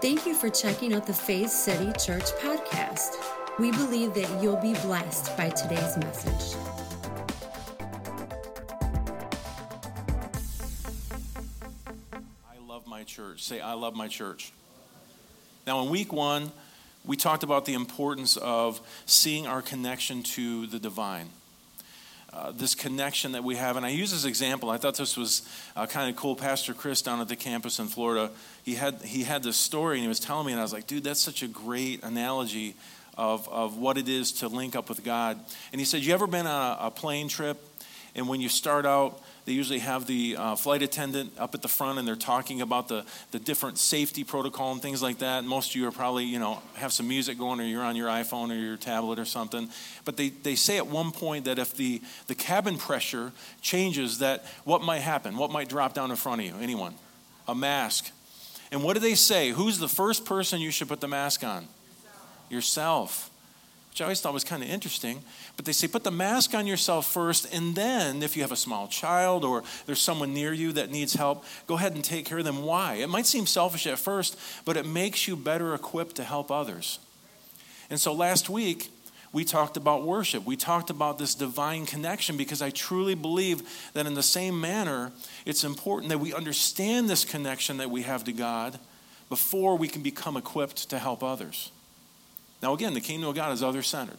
Thank you for checking out the Faith City Church podcast. We believe that you'll be blessed by today's message. I love my church. Say, I love my church. Now, in week one, we talked about the importance of seeing our connection to the divine. Uh, this connection that we have. And I use this example. I thought this was uh, kind of cool. Pastor Chris down at the campus in Florida, he had he had this story and he was telling me, and I was like, dude, that's such a great analogy of, of what it is to link up with God. And he said, you ever been on a, a plane trip, and when you start out, they usually have the uh, flight attendant up at the front and they're talking about the, the different safety protocol and things like that. Most of you are probably, you know, have some music going or you're on your iPhone or your tablet or something. But they, they say at one point that if the, the cabin pressure changes, that what might happen? What might drop down in front of you? Anyone? A mask. And what do they say? Who's the first person you should put the mask on? Yourself. Yourself which I always thought was kind of interesting. But they say put the mask on yourself first, and then if you have a small child or there's someone near you that needs help, go ahead and take care of them. Why? It might seem selfish at first, but it makes you better equipped to help others. And so last week, we talked about worship. We talked about this divine connection because I truly believe that in the same manner, it's important that we understand this connection that we have to God before we can become equipped to help others. Now, again, the kingdom of God is other centered.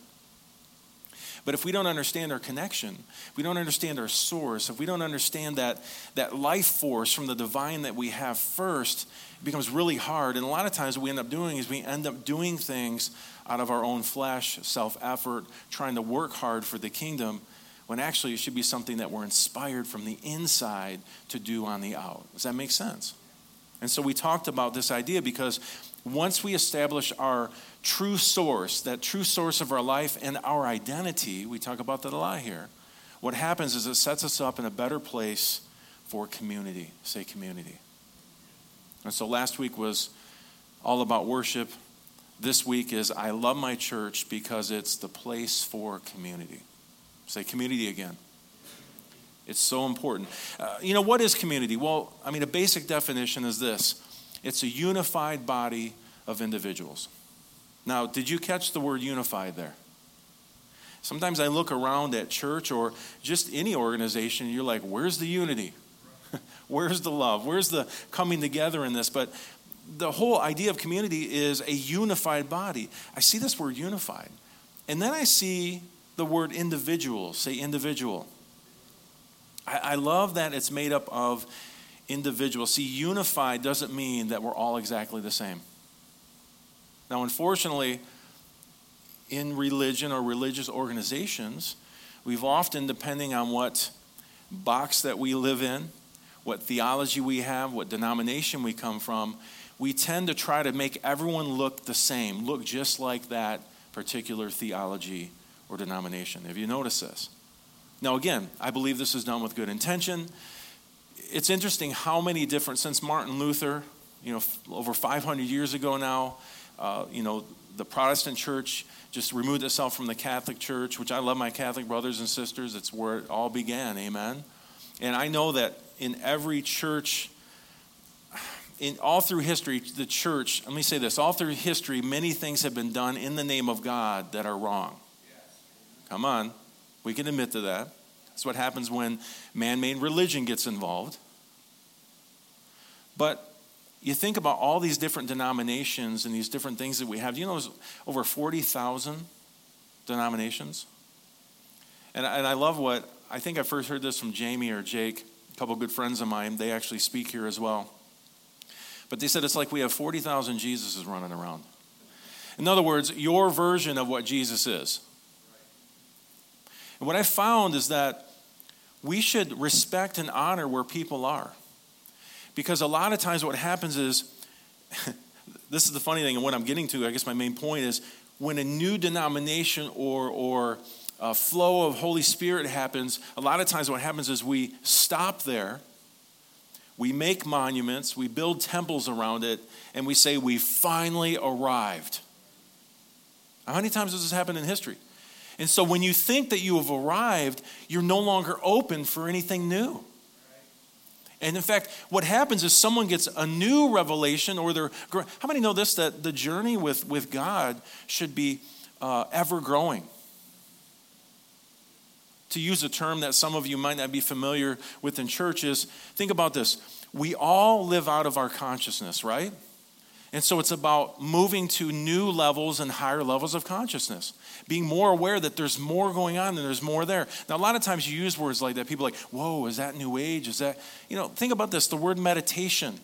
But if we don't understand our connection, we don't understand our source, if we don't understand that, that life force from the divine that we have first, it becomes really hard. And a lot of times what we end up doing is we end up doing things out of our own flesh, self effort, trying to work hard for the kingdom, when actually it should be something that we're inspired from the inside to do on the out. Does that make sense? And so we talked about this idea because once we establish our true source, that true source of our life and our identity, we talk about that a lot here. What happens is it sets us up in a better place for community. Say community. And so last week was all about worship. This week is I love my church because it's the place for community. Say community again. It's so important. Uh, you know, what is community? Well, I mean, a basic definition is this it's a unified body of individuals. Now, did you catch the word unified there? Sometimes I look around at church or just any organization, and you're like, where's the unity? where's the love? Where's the coming together in this? But the whole idea of community is a unified body. I see this word unified. And then I see the word individual. Say individual. I, I love that it's made up of individuals. See, unified doesn't mean that we're all exactly the same. Now, unfortunately, in religion or religious organizations, we've often, depending on what box that we live in, what theology we have, what denomination we come from, we tend to try to make everyone look the same, look just like that particular theology or denomination. Have you noticed this? Now, again, I believe this is done with good intention. It's interesting how many different, since Martin Luther, you know, over 500 years ago now, uh, you know, the Protestant church just removed itself from the Catholic church, which I love my Catholic brothers and sisters. It's where it all began. Amen. And I know that in every church, in all through history, the church, let me say this, all through history, many things have been done in the name of God that are wrong. Come on, we can admit to that. That's what happens when man made religion gets involved. But you think about all these different denominations and these different things that we have. Do you know there's over 40,000 denominations? And, and I love what, I think I first heard this from Jamie or Jake, a couple good friends of mine. They actually speak here as well. But they said it's like we have 40,000 Jesuses running around. In other words, your version of what Jesus is. And what I found is that we should respect and honor where people are. Because a lot of times what happens is, this is the funny thing, and what I'm getting to, I guess my main point is when a new denomination or, or a flow of Holy Spirit happens, a lot of times what happens is we stop there, we make monuments, we build temples around it, and we say we finally arrived. How many times has this happened in history? And so when you think that you have arrived, you're no longer open for anything new. And in fact, what happens is someone gets a new revelation, or they're. How many know this? That the journey with, with God should be uh, ever growing. To use a term that some of you might not be familiar with in churches, think about this. We all live out of our consciousness, right? And so it's about moving to new levels and higher levels of consciousness, being more aware that there's more going on and there's more there. Now, a lot of times you use words like that. People like, whoa, is that new age? Is that, you know, think about this the word meditation.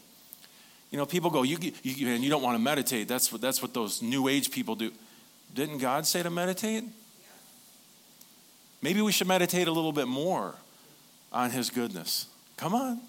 You know, people go, you, you, and you don't want to meditate. That's what, that's what those new age people do. Didn't God say to meditate? Maybe we should meditate a little bit more on his goodness. Come on.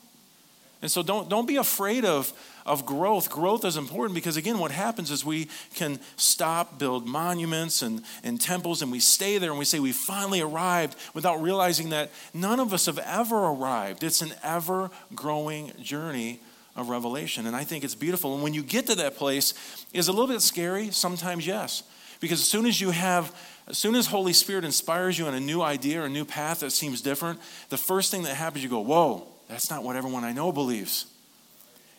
And so don't, don't be afraid of, of growth. Growth is important because, again, what happens is we can stop, build monuments and, and temples, and we stay there and we say we finally arrived without realizing that none of us have ever arrived. It's an ever growing journey of revelation. And I think it's beautiful. And when you get to that place, is a little bit scary? Sometimes, yes. Because as soon as you have, as soon as Holy Spirit inspires you on a new idea or a new path that seems different, the first thing that happens, you go, whoa that's not what everyone I know believes.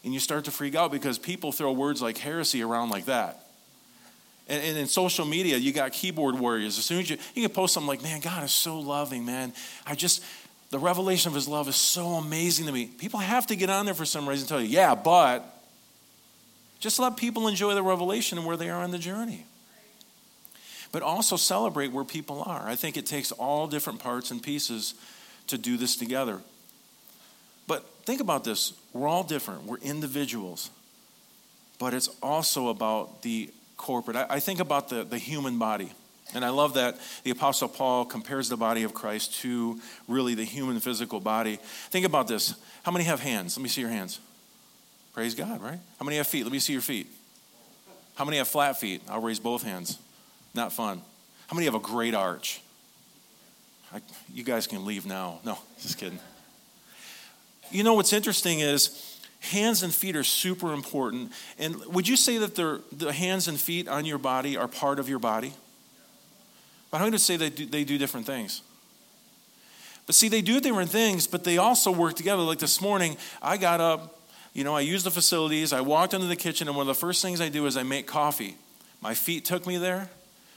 And you start to freak out because people throw words like heresy around like that. And, and in social media, you got keyboard warriors. As soon as you, you can post something like, man, God is so loving, man. I just, the revelation of his love is so amazing to me. People have to get on there for some reason and tell you, yeah, but just let people enjoy the revelation and where they are on the journey. But also celebrate where people are. I think it takes all different parts and pieces to do this together. But think about this we're all different, we're individuals. But it's also about the corporate. I, I think about the, the human body. And I love that the Apostle Paul compares the body of Christ to really the human physical body. Think about this. How many have hands? Let me see your hands. Praise God, right? How many have feet? Let me see your feet. How many have flat feet? I'll raise both hands. Not fun. How many have a great arch? I, you guys can leave now. No, just kidding. You know what's interesting is hands and feet are super important. And would you say that the hands and feet on your body are part of your body? But I'm going to say they do, they do different things. But see, they do different things, but they also work together. Like this morning, I got up, you know, I used the facilities, I walked into the kitchen, and one of the first things I do is I make coffee. My feet took me there,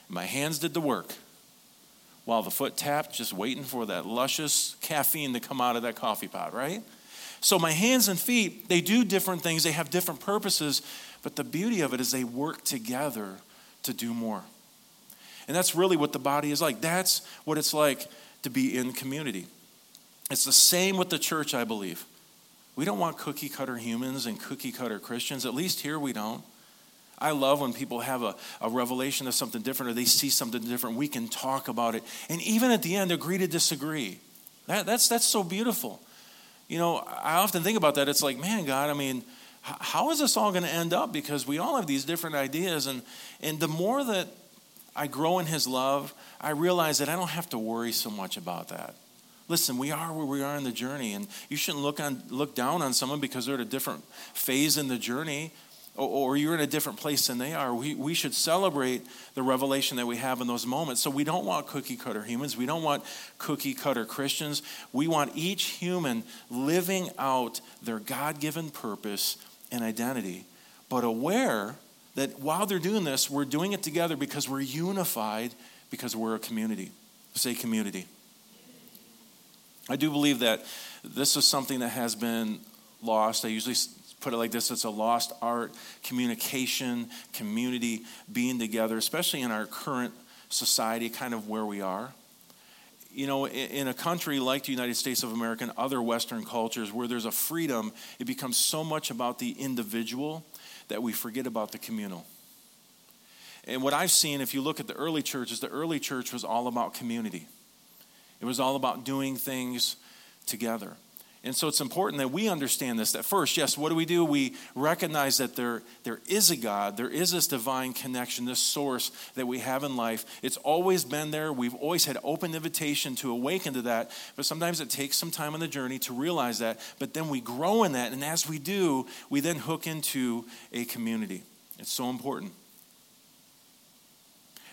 my hands did the work. While the foot tapped, just waiting for that luscious caffeine to come out of that coffee pot, right? So my hands and feet, they do different things, they have different purposes, but the beauty of it is they work together to do more. And that's really what the body is like. That's what it's like to be in community. It's the same with the church, I believe. We don't want cookie cutter humans and cookie cutter Christians. At least here we don't. I love when people have a, a revelation of something different or they see something different. We can talk about it. And even at the end, agree to disagree. That, that's, that's so beautiful you know, I often think about that. It's like, man, God, I mean, how is this all going to end up? Because we all have these different ideas. And, and the more that I grow in His love, I realize that I don't have to worry so much about that. Listen, we are where we are in the journey, and you shouldn't look, on, look down on someone because they're at a different phase in the journey or, you're in a different place than they are. We, we should celebrate the revelation that we have in those moments. So we don't want cookie cutter humans. We don't want cookie cutter Christians. We want each human living out their God given purpose and identity, but aware that while they're doing this, we're doing it together because we're unified, because we're a community. Say community. I do believe that this is something that has been lost. I usually put it like this it's a lost art, communication, community, being together, especially in our current society, kind of where we are. You know, in a country like the United States of America and other Western cultures where there's a freedom, it becomes so much about the individual that we forget about the communal. And what I've seen, if you look at the early churches, the early church was all about community. It was all about doing things together. And so it's important that we understand this. That first, yes, what do we do? We recognize that there, there is a God, there is this divine connection, this source that we have in life. It's always been there. We've always had open invitation to awaken to that. But sometimes it takes some time on the journey to realize that. But then we grow in that. And as we do, we then hook into a community. It's so important.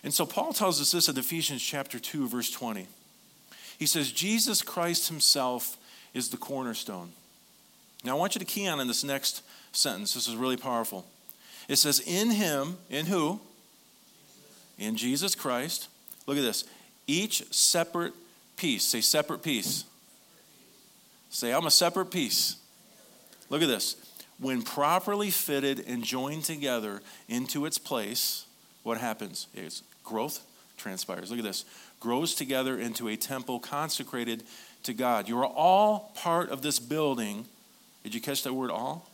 And so Paul tells us this in Ephesians chapter 2, verse 20. He says, Jesus Christ himself is the cornerstone. Now, I want you to key on in this next sentence. This is really powerful. It says, In him, in who? In Jesus Christ. Look at this. Each separate piece. Say, separate piece. Say, I'm a separate piece. Look at this. When properly fitted and joined together into its place, what happens? It's growth transpires. Look at this. Grows together into a temple consecrated to God. You are all part of this building. Did you catch that word all?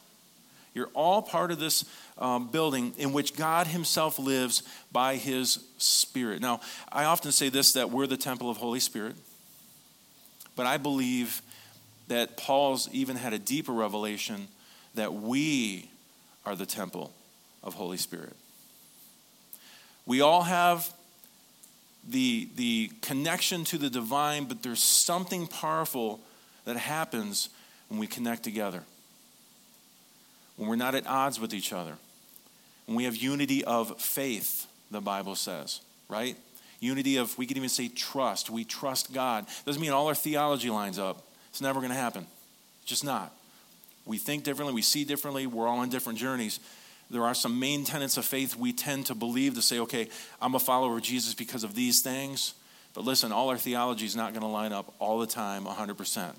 You're all part of this um, building in which God Himself lives by His Spirit. Now, I often say this that we're the temple of Holy Spirit, but I believe that Paul's even had a deeper revelation that we are the temple of Holy Spirit. We all have the, the connection to the divine, but there's something powerful that happens when we connect together. When we're not at odds with each other. When we have unity of faith, the Bible says, right? Unity of, we could even say trust. We trust God. Doesn't mean all our theology lines up. It's never going to happen. It's just not. We think differently, we see differently, we're all on different journeys there are some main tenets of faith we tend to believe to say, okay, I'm a follower of Jesus because of these things. But listen, all our theology is not going to line up all the time 100%,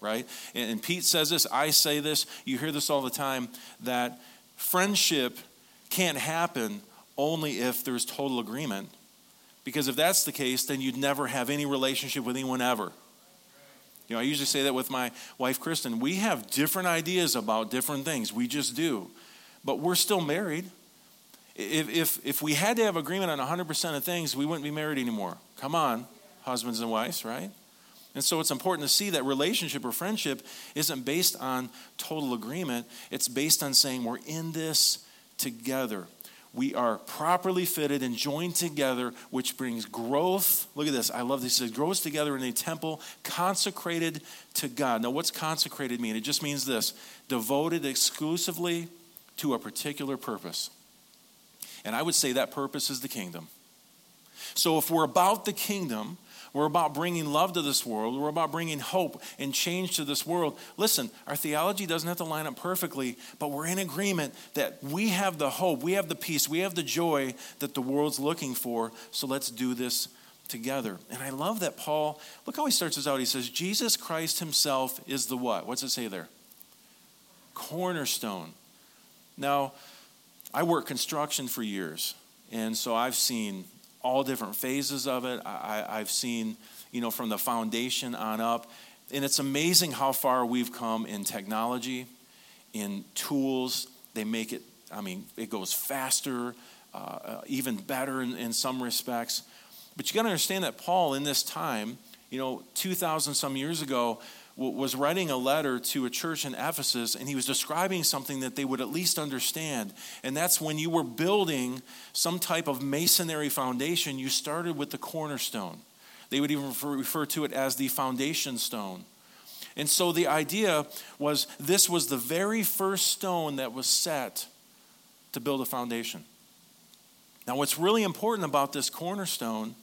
right? And, and Pete says this, I say this, you hear this all the time, that friendship can't happen only if there's total agreement. Because if that's the case, then you'd never have any relationship with anyone ever. You know, I usually say that with my wife, Kristen. We have different ideas about different things. We just do but we're still married. If, if, if we had to have agreement on 100% of things, we wouldn't be married anymore. Come on, husbands and wives, right? And so it's important to see that relationship or friendship isn't based on total agreement. It's based on saying we're in this together. We are properly fitted and joined together, which brings growth. Look at this. I love this. It grows together in a temple consecrated to God. Now, what's consecrated mean? It just means this devoted exclusively to a particular purpose. And I would say that purpose is the kingdom. So if we're about the kingdom, we're about bringing love to this world. We're about bringing hope and change to this world. Listen, our theology doesn't have to line up perfectly, but we're in agreement that we have the hope, we have the peace, we have the joy that the world's looking for. So let's do this together. And I love that Paul, look how he starts this out. He says, Jesus Christ himself is the what? What's it say there? Cornerstone. Now, I worked construction for years, and so I've seen all different phases of it. I, have seen, you know, from the foundation on up. And it's amazing how far we've come in technology, in tools. They make it, I mean, it goes faster, uh, uh even better in, in some respects. But you got to understand that Paul, in this time, you know, 2,000 some years ago, was writing a letter to a church in Ephesus, and he was describing something that they would at least understand. And that's when you were building some type of masonry foundation, you started with the cornerstone. They would even refer to it as the foundation stone. And so the idea was this was the very first stone that was set to build a foundation. Now, what's really important about this cornerstone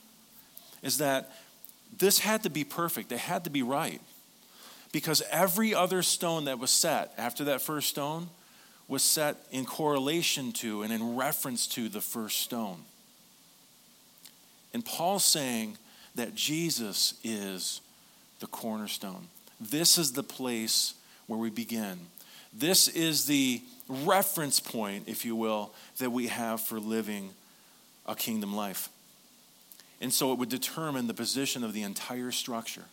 is that this had to be perfect, it had to be right because every other stone that was set after that first stone was set in correlation to and in reference to the first stone. And Paul's saying that Jesus is the cornerstone. This is the place where we begin. This is the reference point, if you will, that we have for living a kingdom life. And so it would determine the position of the entire structure.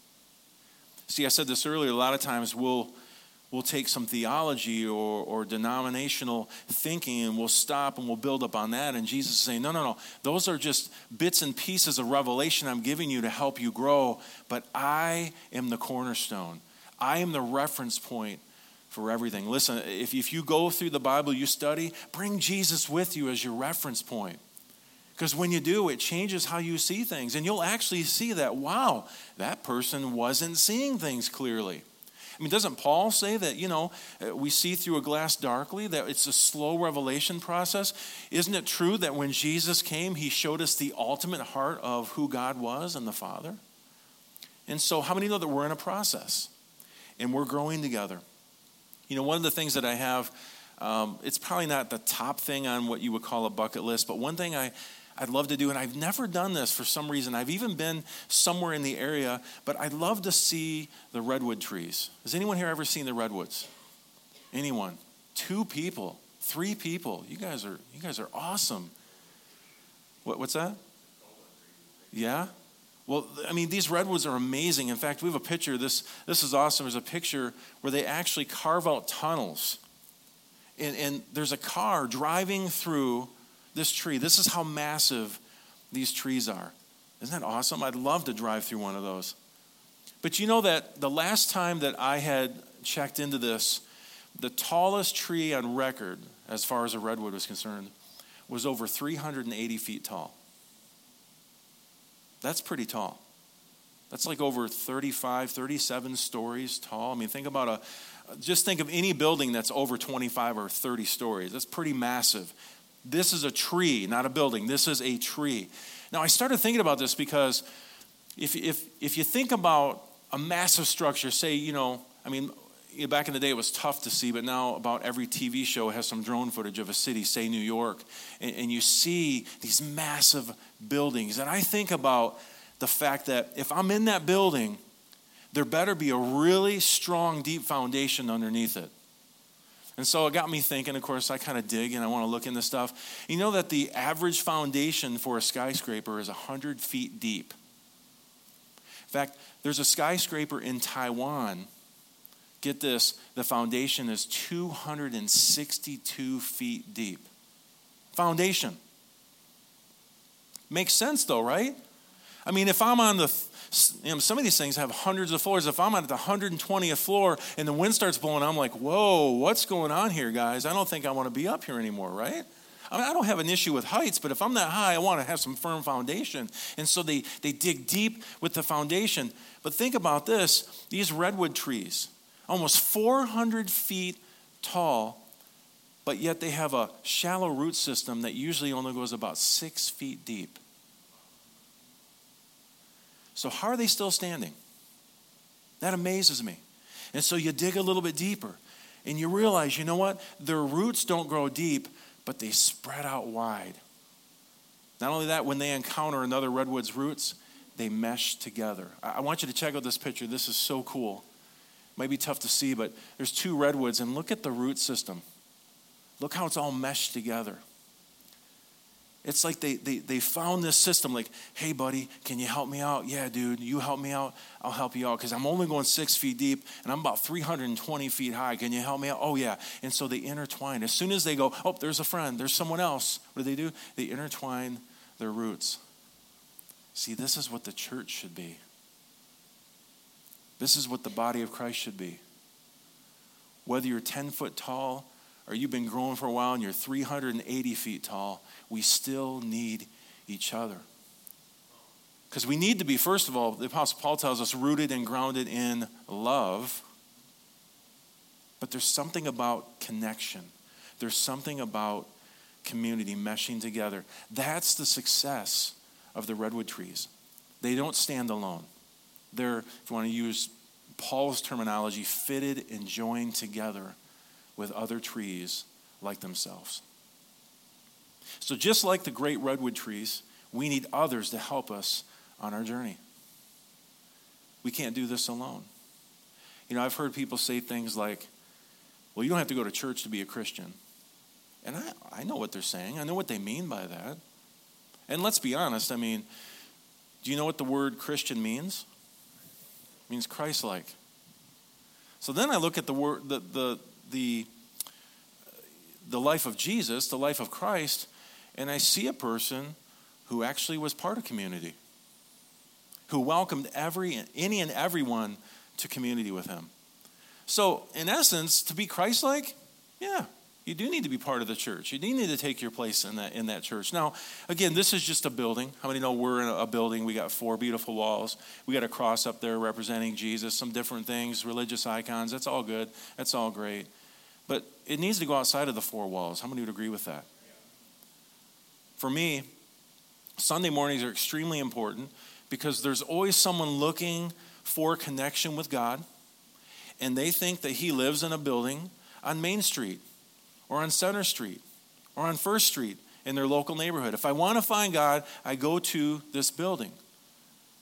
See, I said this earlier, a lot of times we'll, we'll take some theology or, or denominational thinking and we'll stop and we'll build up on that. And Jesus is saying, no, no, no. Those are just bits and pieces of revelation I'm giving you to help you grow. But I am the cornerstone, I am the reference point for everything. Listen, if, if you go through the Bible, you study, bring Jesus with you as your reference point. Because when you do, it changes how you see things. And you'll actually see that, wow, that person wasn't seeing things clearly. I mean, doesn't Paul say that, you know, uh, we see through a glass darkly, that it's a slow revelation process? Isn't it true that when Jesus came, he showed us the ultimate heart of who God was and the Father? And so, how many know that we're in a process and we're growing together? You know, one of the things that I have, um, it's probably not the top thing on what you would call a bucket list, but one thing I, I'd love to do, and I've never done this for some reason. I've even been somewhere in the area, but I'd love to see the redwood trees. Has anyone here ever seen the redwoods? Anyone? Two people, three people. You guys are you guys are awesome. What, what's that? Yeah. Well, I mean, these redwoods are amazing. In fact, we have a picture. This this is awesome. There's a picture where they actually carve out tunnels, and, and there's a car driving through this tree. This is how massive these trees are. Isn't that awesome? I'd love to drive through one of those. But you know that the last time that I had checked into this, the tallest tree on record, as far as a redwood was concerned, was over 380 feet tall. That's pretty tall. That's like over 35, 37 stories tall. I mean, think about a, just think of any building that's over 25 or 30 stories. That's pretty massive. This is a tree, not a building. This is a tree. Now, I started thinking about this because if, if, if you think about a massive structure, say, you know, I mean, back in the day it was tough to see, but now about every TV show has some drone footage of a city, say New York, and, and you see these massive buildings. And I think about the fact that if I'm in that building, there better be a really strong, deep foundation underneath it. And so it got me thinking, of course, I kind of dig and I want to look into stuff. You know that the average foundation for a skyscraper is 100 feet deep. In fact, there's a skyscraper in Taiwan. Get this, the foundation is 262 feet deep. Foundation. Makes sense though, right? I mean, if I'm on the you know, some of these things have hundreds of floors. If I'm at the 120th floor and the wind starts blowing, I'm like, whoa, what's going on here, guys? I don't think I want to be up here anymore, right? I, mean, I don't have an issue with heights, but if I'm that high, I want to have some firm foundation. And so they, they dig deep with the foundation. But think about this these redwood trees, almost 400 feet tall, but yet they have a shallow root system that usually only goes about six feet deep. So, how are they still standing? That amazes me. And so you dig a little bit deeper and you realize, you know what? Their roots don't grow deep, but they spread out wide. Not only that, when they encounter another redwood's roots, they mesh together. I want you to check out this picture. This is so cool. Might be tough to see, but there's two redwoods, and look at the root system. Look how it's all meshed together. It's like they, they, they found this system like, hey, buddy, can you help me out? Yeah, dude, you help me out, I'll help you out because I'm only going six feet deep and I'm about 320 feet high. Can you help me out? Oh, yeah. And so they intertwine. As soon as they go, oh, there's a friend, there's someone else, what do they do? They intertwine their roots. See, this is what the church should be. This is what the body of Christ should be. Whether you're 10 foot tall or you've been growing for a while and you're 380 feet tall, we still need each other. Because we need to be, first of all, the Apostle Paul tells us, rooted and grounded in love. But there's something about connection, there's something about community meshing together. That's the success of the redwood trees. They don't stand alone. They're, if you want to use Paul's terminology, fitted and joined together with other trees like themselves. So, just like the great redwood trees, we need others to help us on our journey. We can't do this alone. You know, I've heard people say things like, well, you don't have to go to church to be a Christian. And I, I know what they're saying, I know what they mean by that. And let's be honest, I mean, do you know what the word Christian means? It means Christ like. So then I look at the word, the, the, the, the life of Jesus, the life of Christ, and I see a person who actually was part of community, who welcomed every, any and everyone to community with him. So, in essence, to be Christ like, yeah, you do need to be part of the church. You do need to take your place in that, in that church. Now, again, this is just a building. How many know we're in a building? We got four beautiful walls. We got a cross up there representing Jesus, some different things, religious icons. That's all good. That's all great. But it needs to go outside of the four walls. How many would agree with that? For me, Sunday mornings are extremely important because there's always someone looking for connection with God, and they think that He lives in a building on Main Street or on Center Street or on First Street in their local neighborhood. If I want to find God, I go to this building.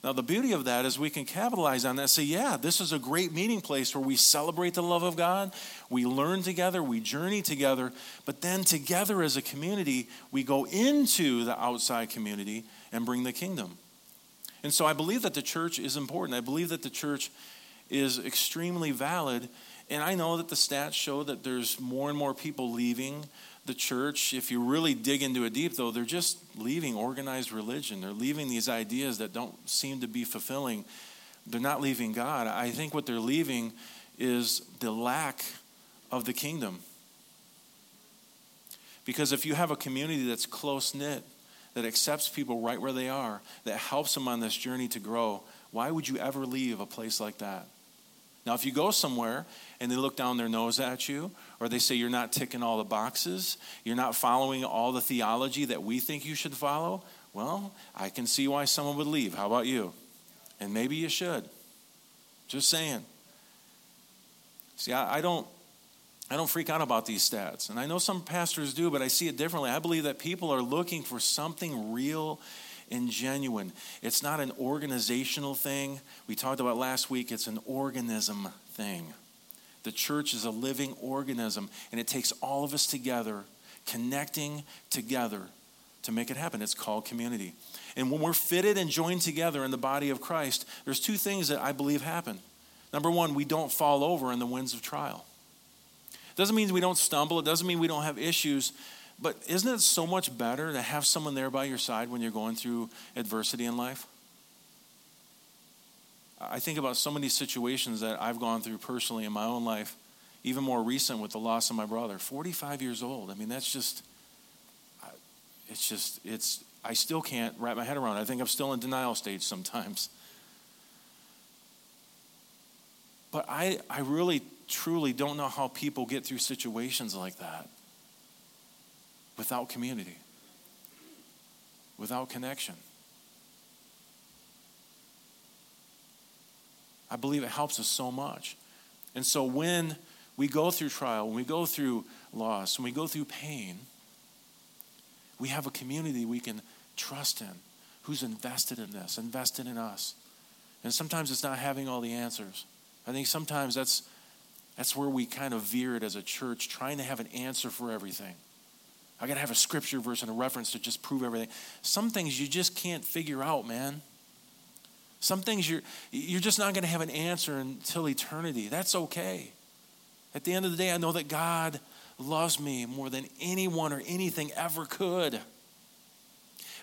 Now, the beauty of that is we can capitalize on that. Say, yeah, this is a great meeting place where we celebrate the love of God, we learn together, we journey together, but then together as a community, we go into the outside community and bring the kingdom. And so I believe that the church is important. I believe that the church is extremely valid. And I know that the stats show that there's more and more people leaving the church, if you really dig into it deep, though, they're just leaving organized religion. They're leaving these ideas that don't seem to be fulfilling. They're not leaving God. I think what they're leaving is the lack of the kingdom. Because if you have a community that's close knit, that accepts people right where they are, that helps them on this journey to grow, why would you ever leave a place like that? Now, if you go somewhere and they look down their nose at you, or they say you're not ticking all the boxes, you're not following all the theology that we think you should follow, well, I can see why someone would leave. How about you? And maybe you should. Just saying. See, I, I don't. I don't freak out about these stats. And I know some pastors do, but I see it differently. I believe that people are looking for something real and genuine. It's not an organizational thing. We talked about last week, it's an organism thing. The church is a living organism, and it takes all of us together, connecting together to make it happen. It's called community. And when we're fitted and joined together in the body of Christ, there's two things that I believe happen. Number one, we don't fall over in the winds of trial. It doesn't mean we don't stumble, it doesn't mean we don't have issues, but isn't it so much better to have someone there by your side when you're going through adversity in life? I think about so many situations that I've gone through personally in my own life, even more recent with the loss of my brother. 45 years old. I mean, that's just, it's just, it's, I still can't wrap my head around it. I think I'm still in denial stage sometimes. But I, I really, truly don't know how people get through situations like that without community, without connection. I believe it helps us so much. And so when we go through trial, when we go through loss, when we go through pain, we have a community we can trust in who's invested in this, invested in us. And sometimes it's not having all the answers. I think sometimes that's, that's where we kind of veer it as a church, trying to have an answer for everything. I got to have a scripture verse and a reference to just prove everything. Some things you just can't figure out, man. Some things you're, you're just not going to have an answer until eternity. That's okay. At the end of the day, I know that God loves me more than anyone or anything ever could.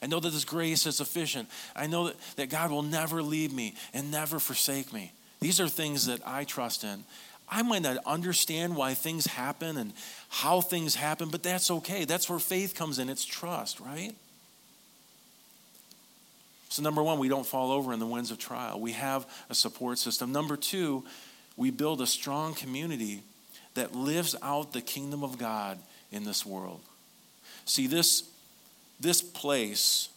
I know that His grace is sufficient. I know that, that God will never leave me and never forsake me. These are things that I trust in. I might not understand why things happen and how things happen, but that's okay. That's where faith comes in. It's trust, right? So, number one, we don't fall over in the winds of trial. We have a support system. Number two, we build a strong community that lives out the kingdom of God in this world. See, this, this place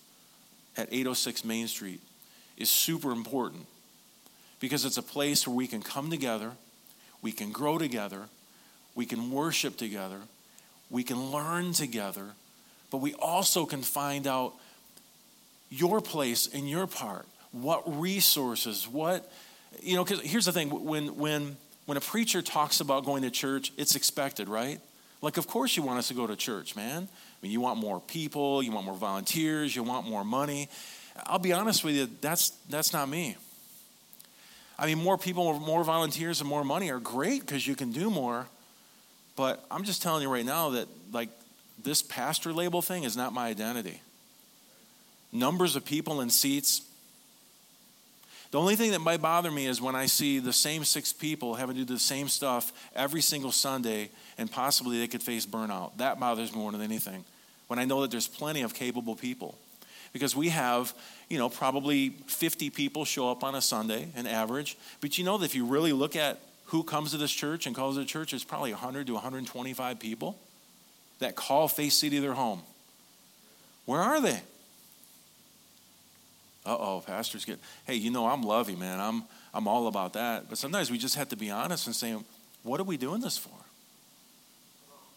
at 806 Main Street is super important because it's a place where we can come together we can grow together, we can worship together, we can learn together, but we also can find out your place and your part. What resources, what, you know, because here's the thing when, when, when a preacher talks about going to church, it's expected, right? Like, of course, you want us to go to church, man. I mean, you want more people, you want more volunteers, you want more money. I'll be honest with you, that's, that's not me. I mean, more people, more volunteers, and more money are great because you can do more. But I'm just telling you right now that, like, this pastor label thing is not my identity. Numbers of people in seats. The only thing that might bother me is when I see the same six people having to do the same stuff every single Sunday and possibly they could face burnout. That bothers me more than anything. When I know that there's plenty of capable people because we have, you know, probably 50 people show up on a Sunday, an average. But you know that if you really look at who comes to this church and calls it a church, it's probably 100 to 125 people that call Faith City their home. Where are they? Uh oh, pastors get, hey, you know, I'm lovey, man. I'm, I'm all about that. But sometimes we just have to be honest and say, what are we doing this for?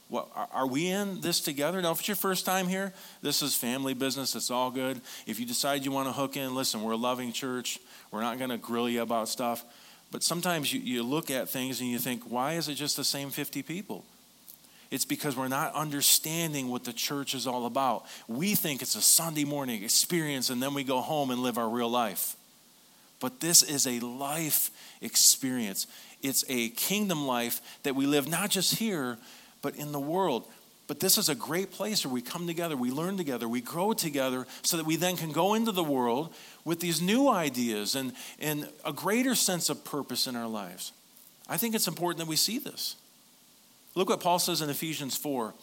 What, are we in this together? Now, if it's your first time here, this is family business. It's all good. If you decide you want to hook in, listen, we're a loving church. We're not going to grill you about stuff. But sometimes you, you look at things and you think, why is it just the same 50 people? It's because we're not understanding what the church is all about. We think it's a Sunday morning experience and then we go home and live our real life. But this is a life experience. It's a kingdom life that we live not just here, but in the world. But this is a great place where we come together, we learn together, we grow together, so that we then can go into the world with these new ideas and, and a greater sense of purpose in our lives. I think it's important that we see this. Look what Paul says in Ephesians 4.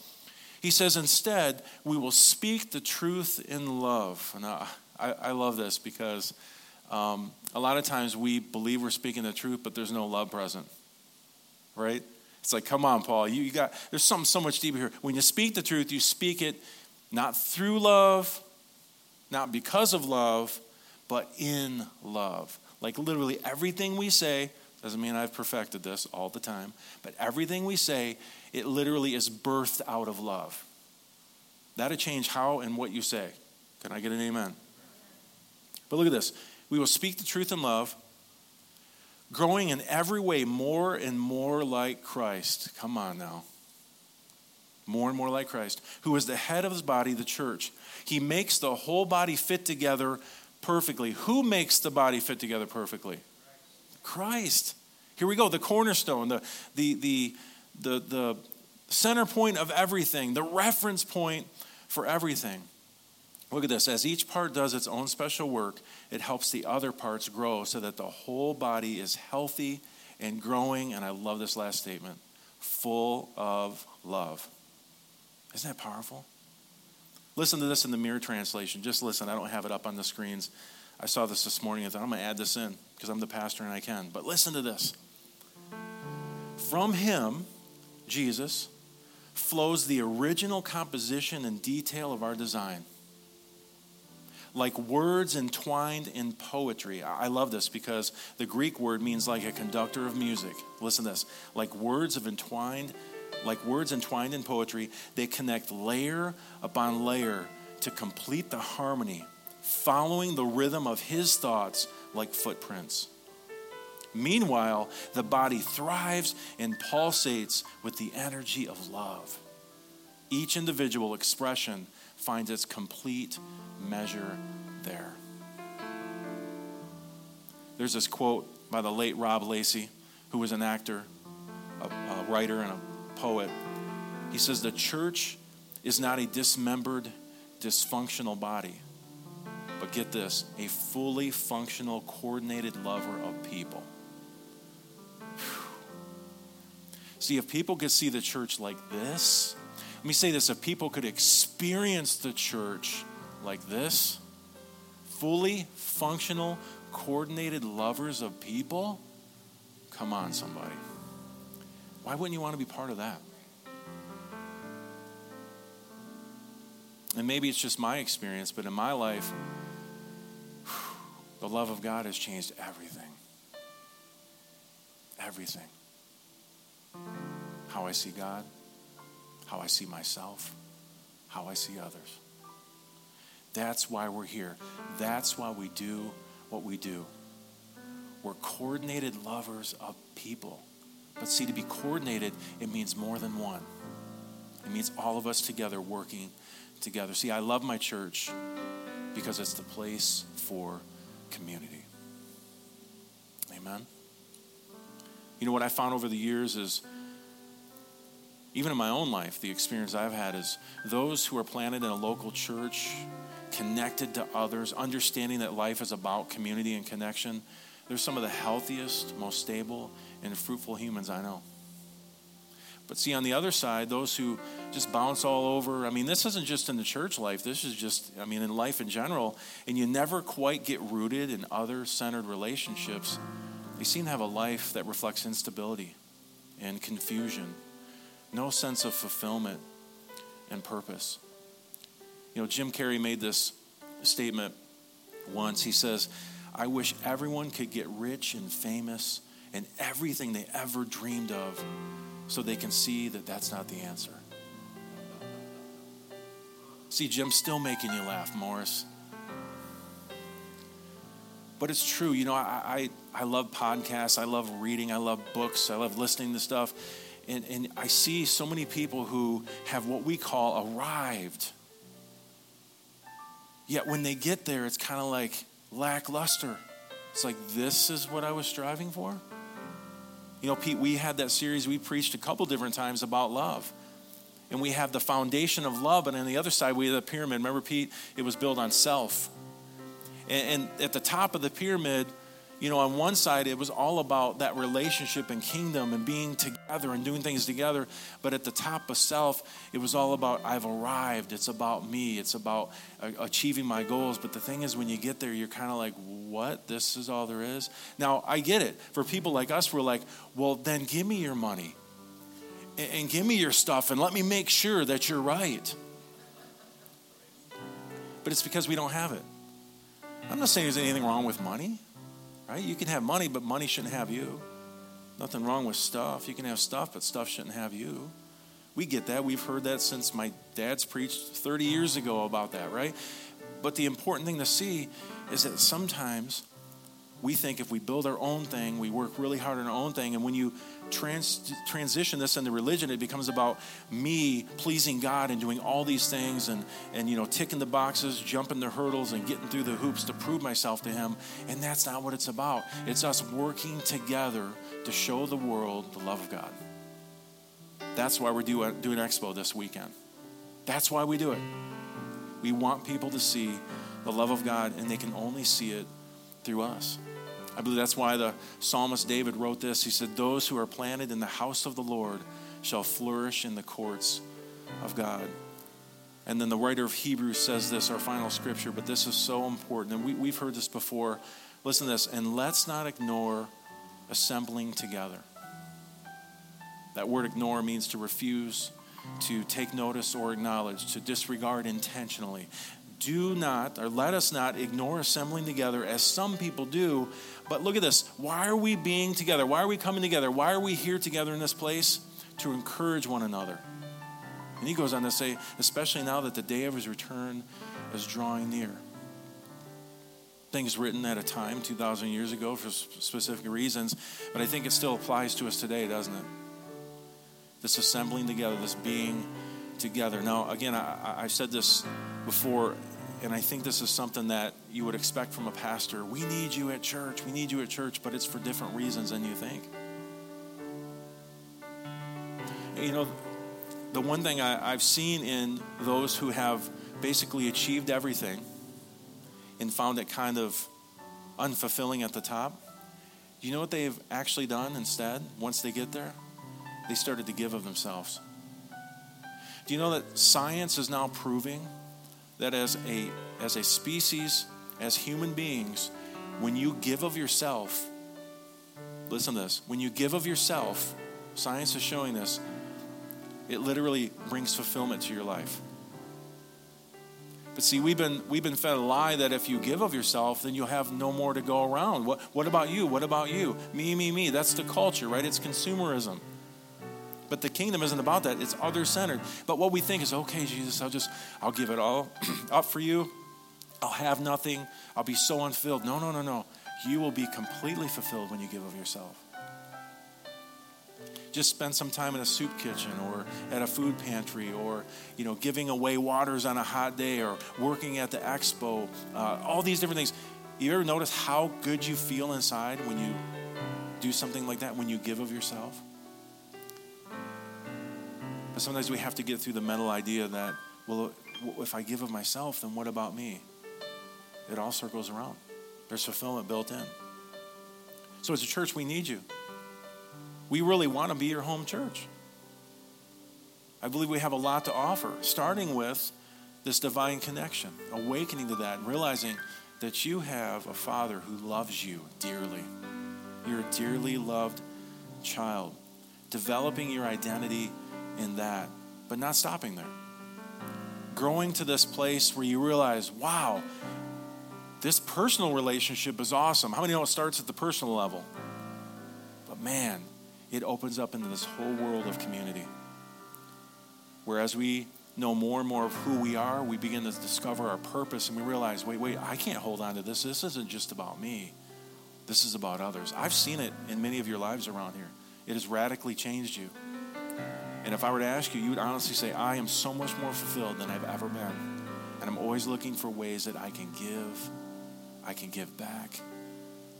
He says, Instead, we will speak the truth in love. And I, I, love this because um, a lot of times we believe we're speaking the truth, but there's no love present, right? It's like, come on, Paul, you, you got, there's something so much deeper here. When you speak the truth, you speak it not through love, not because of love, but in love. Like literally everything we say, doesn't mean I've perfected this all the time, but everything we say, it literally is birthed out of love. That'll change how and what you say. Can I get an amen? But look at this. We will speak the truth in love, growing in every way more and more like Christ. Come on now. More and more like Christ, who is the head of his body, the church. He makes the whole body fit together perfectly. Who makes the body fit together perfectly? Christ. Here we go, the cornerstone, the, the, the, the, the center point of everything, the reference point for everything. Look at this. As each part does its own special work, it helps the other parts grow so that the whole body is healthy and growing. And I love this last statement full of love. Isn't that powerful? Listen to this in the mirror translation. Just listen. I don't have it up on the screens. I saw this this morning and thought, I'm going to add this in because I'm the pastor and I can. But listen to this. From him, Jesus, flows the original composition and detail of our design like words entwined in poetry. I love this because the Greek word means like a conductor of music. Listen to this. Like words of entwined, like words entwined in poetry, they connect layer upon layer to complete the harmony, following the rhythm of his thoughts like footprints. Meanwhile, the body thrives and pulsates with the energy of love. Each individual expression finds its complete measure there. There's this quote by the late Rob Lacey, who was an actor, a, a writer, and a poet. He says, The church is not a dismembered, dysfunctional body, but get this a fully functional, coordinated lover of people. See, if people could see the church like this, me say this if people could experience the church like this, fully functional, coordinated lovers of people, come on, somebody. Why wouldn't you want to be part of that? And maybe it's just my experience, but in my life, the love of God has changed everything. Everything. How I see God, how I see myself, how I see others. That's why we're here. That's why we do what we do. We're coordinated lovers of people. But see, to be coordinated, it means more than one. It means all of us together working together. See, I love my church because it's the place for community. Amen. You know what I found over the years is even in my own life, the experience I've had is those who are planted in a local church, connected to others, understanding that life is about community and connection, they're some of the healthiest, most stable, and fruitful humans I know. But see, on the other side, those who just bounce all over, I mean, this isn't just in the church life, this is just, I mean, in life in general, and you never quite get rooted in other centered relationships, they seem to have a life that reflects instability and confusion no sense of fulfillment and purpose. You know, Jim Carrey made this statement once. He says, I wish everyone could get rich and famous and everything they ever dreamed of so they can see that that's not the answer. See, Jim's still making you laugh, Morris. But it's true. You know, I, I, I love podcasts. I love reading. I love books. I love listening to stuff. And, and I see so many people who have what we call arrived. Yet when they get there, it's kind of like lackluster. It's like, this is what I was striving for? You know, Pete, we had that series we preached a couple different times about love. And we have the foundation of love, and on the other side, we have the pyramid. Remember, Pete? It was built on self. And, and at the top of the pyramid, you know, on one side, it was all about that relationship and kingdom and being together and doing things together. But at the top of self, it was all about, I've arrived. It's about me. It's about uh, achieving my goals. But the thing is, when you get there, you're kind of like, what? This is all there is? Now, I get it. For people like us, we're like, well, then give me your money and, and give me your stuff and let me make sure that you're right. But it's because we don't have it. I'm not saying there's anything wrong with money, right? You can have money, but money shouldn't have you. Nothing wrong with stuff. You can have stuff, but stuff shouldn't have you. We get that. We've heard that since my dad's preached 30 years ago about that, right? But the important thing to see is that sometimes we think if we build our own thing, we work really hard on our own thing, and when you trans- transition this into religion, it becomes about me pleasing God and doing all these things and, and you know, ticking the boxes, jumping the hurdles, and getting through the hoops to prove myself to Him. And that's not what it's about. It's us working together to show the world the love of God. That's why we're doing, Expo this weekend. That's why we do it. We want people to see the love of God, and they can only see it through us. I believe that's why the psalmist David wrote this. He said, Those who are planted in the house of the Lord shall flourish in the courts of God. And then the writer of Hebrews says this, our final scripture, but this is so important. And we, we've heard this before. Listen to this. And let's not ignore assembling together. That word ignore means to refuse, to take notice or acknowledge, to disregard intentionally do not, or let us not ignore assembling together as some people do. But look at this. Why are we being together? Why are we coming together? Why are we here together in this place? To encourage one another. And he goes on to say, especially now that the day of his return is drawing near. Things written at a time 2,000 years ago for specific reasons, but I think it still applies to us today, doesn't it? This assembling together, this being together. Now, again, I, I said this before, and I think this is something that you would expect from a pastor. We need you at church. We need you at church, but it's for different reasons than you think. You know, the one thing I, I've seen in those who have basically achieved everything and found it kind of unfulfilling at the top, you know what they've actually done instead once they get there? They started to give of themselves. Do you know that science is now proving that as a, as a species, as human beings, when you give of yourself, listen to this, when you give of yourself, science is showing this, it literally brings fulfillment to your life. But see, we've been, we've been fed a lie that if you give of yourself, then you'll have no more to go around. What, what about you? What about you? Me, me, me. That's the culture, right? It's consumerism. But the kingdom isn't about that. It's other centered. But what we think is, okay, Jesus, I'll just, I'll give it all up for you. I'll have nothing. I'll be so unfilled. No, no, no, no. You will be completely fulfilled when you give of yourself. Just spend some time in a soup kitchen or at a food pantry or, you know, giving away waters on a hot day or working at the expo. Uh, all these different things. You ever notice how good you feel inside when you do something like that, when you give of yourself? But sometimes we have to get through the mental idea that, well, if I give of myself, then what about me? It all circles around. There's fulfillment built in. So, as a church, we need you. We really want to be your home church. I believe we have a lot to offer, starting with this divine connection, awakening to that, and realizing that you have a Father who loves you dearly. You're a dearly loved child, developing your identity in that, but not stopping there. Growing to this place where you realize, wow, this personal relationship is awesome. How many know it starts at the personal level? But man, it opens up into this whole world of community. Whereas we know more and more of who we are, we begin to discover our purpose and we realize, wait, wait, I can't hold on to this. This isn't just about me. This is about others. I've seen it in many of your lives around here. It has radically changed you. And if I were to ask you, you would honestly say, I am so much more fulfilled than I've ever been. And I'm always looking for ways that I can give, I can give back,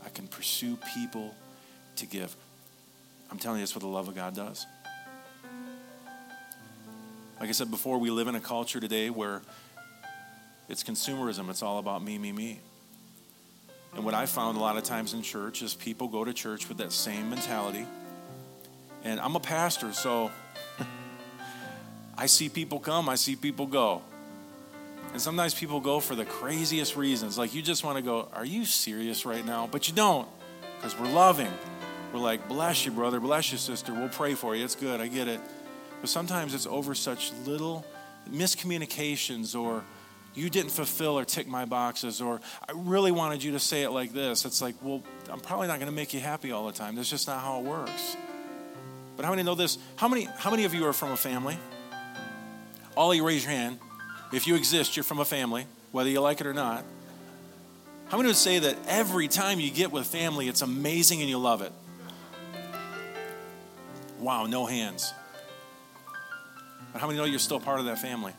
I can pursue people to give. I'm telling you, that's what the love of God does. Like I said before, we live in a culture today where it's consumerism. It's all about me, me, me. And what I found a lot of times in church is people go to church with that same mentality. And I'm a pastor, so I see people come, I see people go. And sometimes people go for the craziest reasons. Like you just want to go, Are you serious right now? But you don't, because we're loving. We're like, Bless you, brother, bless you, sister. We'll pray for you. It's good, I get it. But sometimes it's over such little miscommunications or you didn't fulfill or tick my boxes or I really wanted you to say it like this. It's like, well, I'm probably not going to make you happy all the time. That's just not how it works. But how many know this? How many how many of you are from a family? You raise your hand. If you exist, you're from a family, whether you like it or not. How many would say that every time you get with family, it's amazing and you love it? Wow, no hands. But how many know you're still part of that family?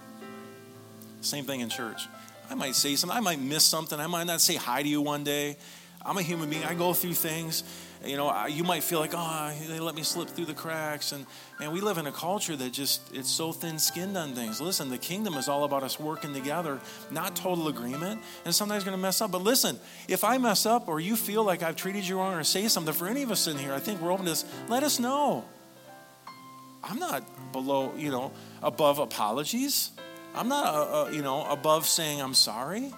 Same thing in church. I might say something, I might miss something, I might not say hi to you one day. I'm a human being, I go through things. You know, you might feel like, oh, they let me slip through the cracks. And man, we live in a culture that just, it's so thin skinned on things. Listen, the kingdom is all about us working together, not total agreement. And sometimes going to mess up. But listen, if I mess up or you feel like I've treated you wrong or say something, for any of us in here, I think we're open to this, let us know. I'm not below, you know, above apologies. I'm not, uh, uh, you know, above saying I'm sorry.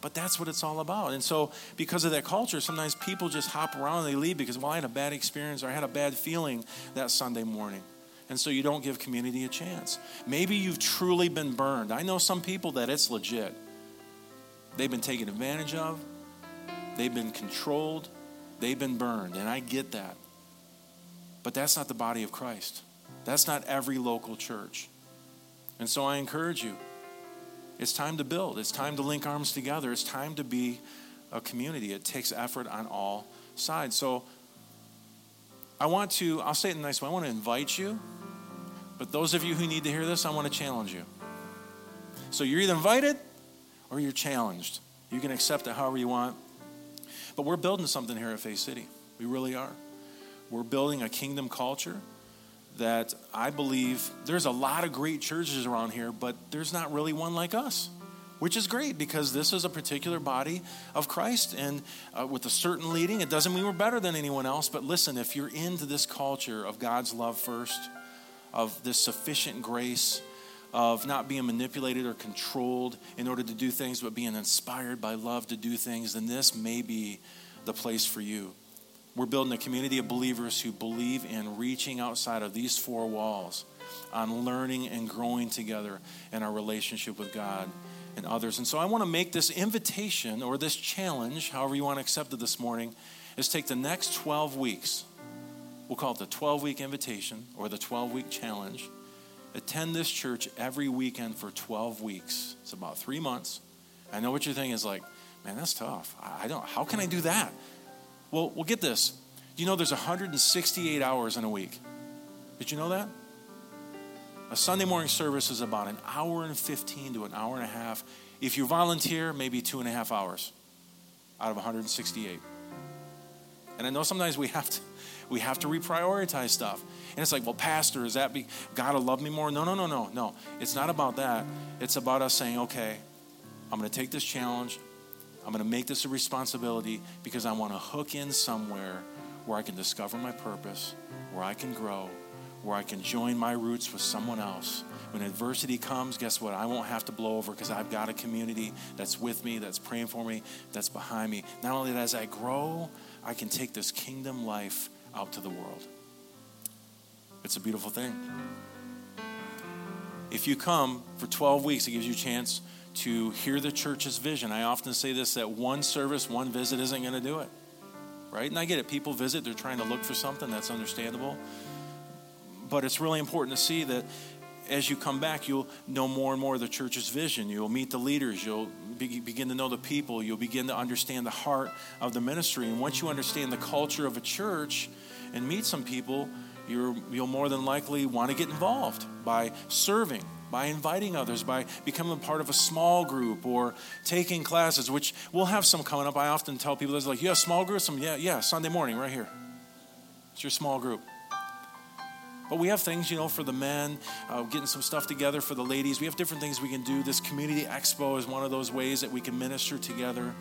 But that's what it's all about. And so, because of that culture, sometimes people just hop around and they leave because, well, I had a bad experience or I had a bad feeling that Sunday morning. And so, you don't give community a chance. Maybe you've truly been burned. I know some people that it's legit. They've been taken advantage of, they've been controlled, they've been burned. And I get that. But that's not the body of Christ. That's not every local church. And so I encourage you it's time to build, it's time to link arms together, it's time to be a community. It takes effort on all sides. So I want to, I'll say it in a nice way, I want to invite you, but those of you who need to hear this, I want to challenge you. So you're either invited or you're challenged. You can accept it however you want. But we're building something here at Faith City. We really are. We're building a kingdom culture that I believe there's a lot of great churches around here, but there's not really one like us, which is great because this is a particular body of Christ and uh, with a certain leading. It doesn't mean we're better than anyone else, but listen, if you're into this culture of God's love first, of this sufficient grace, of not being manipulated or controlled in order to do things, but being inspired by love to do things, then this may be the place for you. We're building a community of believers who believe in reaching outside of these four walls, on learning and growing together in our relationship with God and others. And so I want to make this invitation or this challenge, however you want to accept it this morning, is take the next 12 weeks. We'll call it the 12 week invitation or the 12 week challenge. Attend this church every weekend for 12 weeks. It's about three months. I know what you're thinking is like, man, that's tough. I don't, how can I do that? Well, well, get this. You know there's 168 hours in a week? Did you know that? A Sunday morning service is about an hour and 15 to an hour and a half. If you volunteer, maybe two and a half hours out of 168. And I know sometimes we have to we have to reprioritize stuff. And it's like, well, Pastor, is that be God will love me more? No, no, no, no, no. It's not about that. It's about us saying, okay, I'm going to take this challenge. I'm going to make this a responsibility because I want to hook in somewhere where I can discover my purpose, where I can grow, where I can join my roots with someone else. When adversity comes, guess what? I won't have to blow over because I've got a community that's with me, that's praying for me, that's behind me. Not only that, as I grow, I can take this kingdom life out to the world. It's a beautiful thing. If you come for 12 weeks, it gives you a chance to hear the church's vision. I often say this that one service, one visit isn't going to do it. Right? And I get it. People visit, they're trying to look for something. That's understandable. But it's really important to see that as you come back, you'll know more and more of the church's vision. You'll meet the leaders. You'll be, begin to know the people. You'll begin to understand the heart of the ministry. And once you understand the culture of a church and meet some people, you will more than likely want to get involved by serving, by inviting others, by becoming part of a small group or taking classes, which we'll have some coming up. I often tell people, there's like, have small groups? Some, yeah, yeah, Sunday morning right here. It's your small group. But we have things, you know, for the men, uh, getting some stuff together for the ladies. We have different things we can do. This community expo is one of those ways that we can minister together.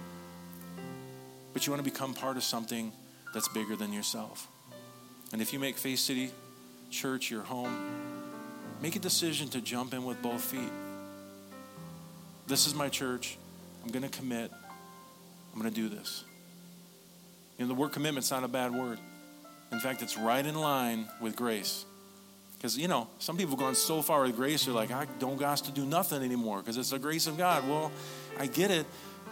But you want to become part of something that's bigger than yourself. And if you make Faith City Church your home, make a decision to jump in with both feet. This is my church. I'm going to commit. I'm going to do this. You know, the word commitment's not a bad word. In fact, it's right in line with grace. Because, you know, some people have gone so far with grace, they're like, I don't got to do nothing anymore because it's the grace of God. Well, I get it,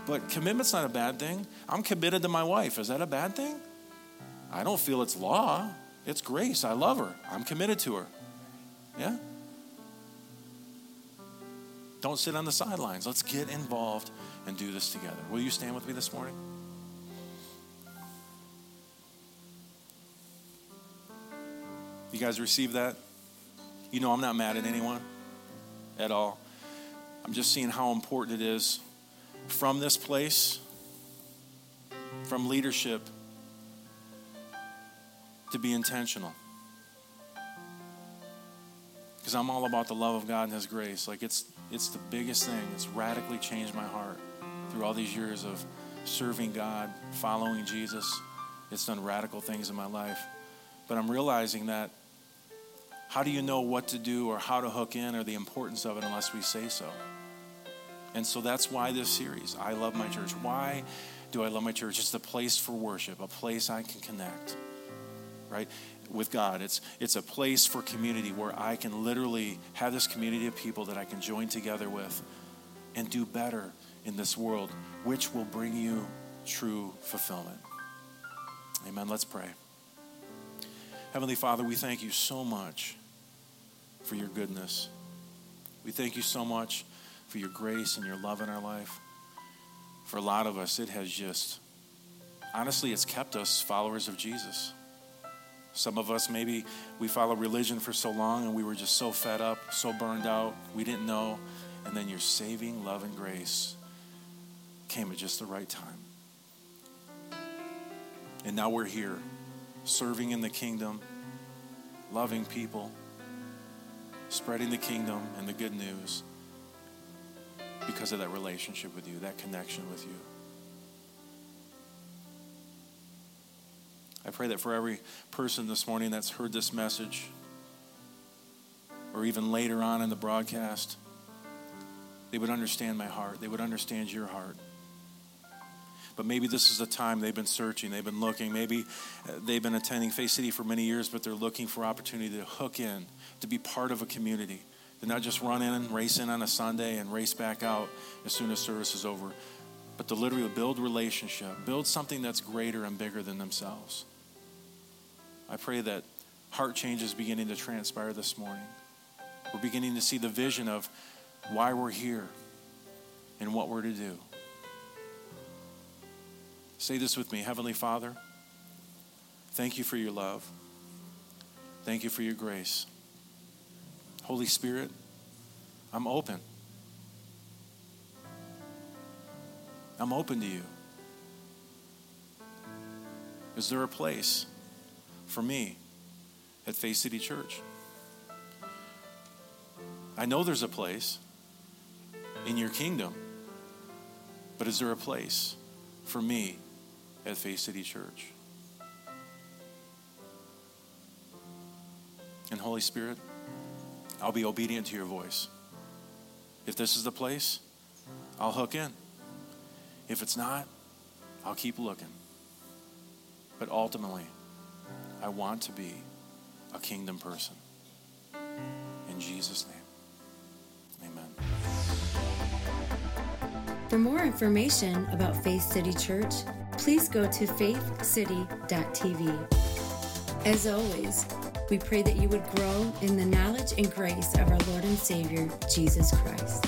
but commitment's not a bad thing. I'm committed to my wife. Is that a bad thing? I don't feel it's law. It's grace. I love her. I'm committed to her. Yeah? Don't sit on the sidelines. Let's get involved and do this together. Will you stand with me this morning? You guys receive that? You know, I'm not mad at anyone at all. I'm just seeing how important it is from this place, from leadership, to be intentional. Because I'm all about the love of God and His grace. Like it's it's the biggest thing. It's radically changed my heart through all these years of serving God, following Jesus. It's done radical things in my life. But I'm realizing that how do you know what to do or how to hook in or the importance of it unless we say so? And so that's why this series, I Love My Church. Why do I love my church? It's a place for worship, a place I can connect, right, with God. It's, it's a place for community where I can literally have this community of people that I can join together with and do better in this world, which will bring you true fulfillment. Amen. Let's pray. Heavenly Father, we thank you so much for your goodness. We thank you so much for your grace and your love in our life. For a lot of us, it has just, honestly, it's kept us followers of Jesus. Some of us, maybe we followed religion for so long and we were just so fed up, so burned out, we didn't know. And then your saving love and grace came at just the right time. And now we're here serving in the kingdom, loving people, spreading the kingdom and the good news because of that relationship with you, that connection with you. I pray that for every person this morning that's heard this message, or even later on in the broadcast, they would understand my heart. They would understand your heart but maybe this is a time they've been searching, they've been looking. Maybe uh, they've been attending Faith City for many years, but they're looking for opportunity to hook in, to be part of a community, to not just run in and race in on a Sunday and race back out as soon as service is over, but to literally build relationship, build something that's greater and bigger than themselves. I pray that heart change is beginning to transpire this morning. We're beginning to see the vision of why we're here and what we're to do. Say this with me Heavenly Father, thank you for your love. Thank you for your grace. Holy Spirit, I'm open. I'm open to you. Is there a place for me at Faith City Church? I know there's a place in your kingdom, but is there a place for me at Faith City Church. And Holy Spirit, I'll be obedient to your voice. If this is the place, I'll hook in. If it's not, I'll keep looking. But ultimately, I want to be a kingdom person. In Jesus' name, amen. For more information about Faith City Church, please go to faithcity.tv. As always, We pray that you would grow in the knowledge and grace of our Lord and Savior, Jesus Christ.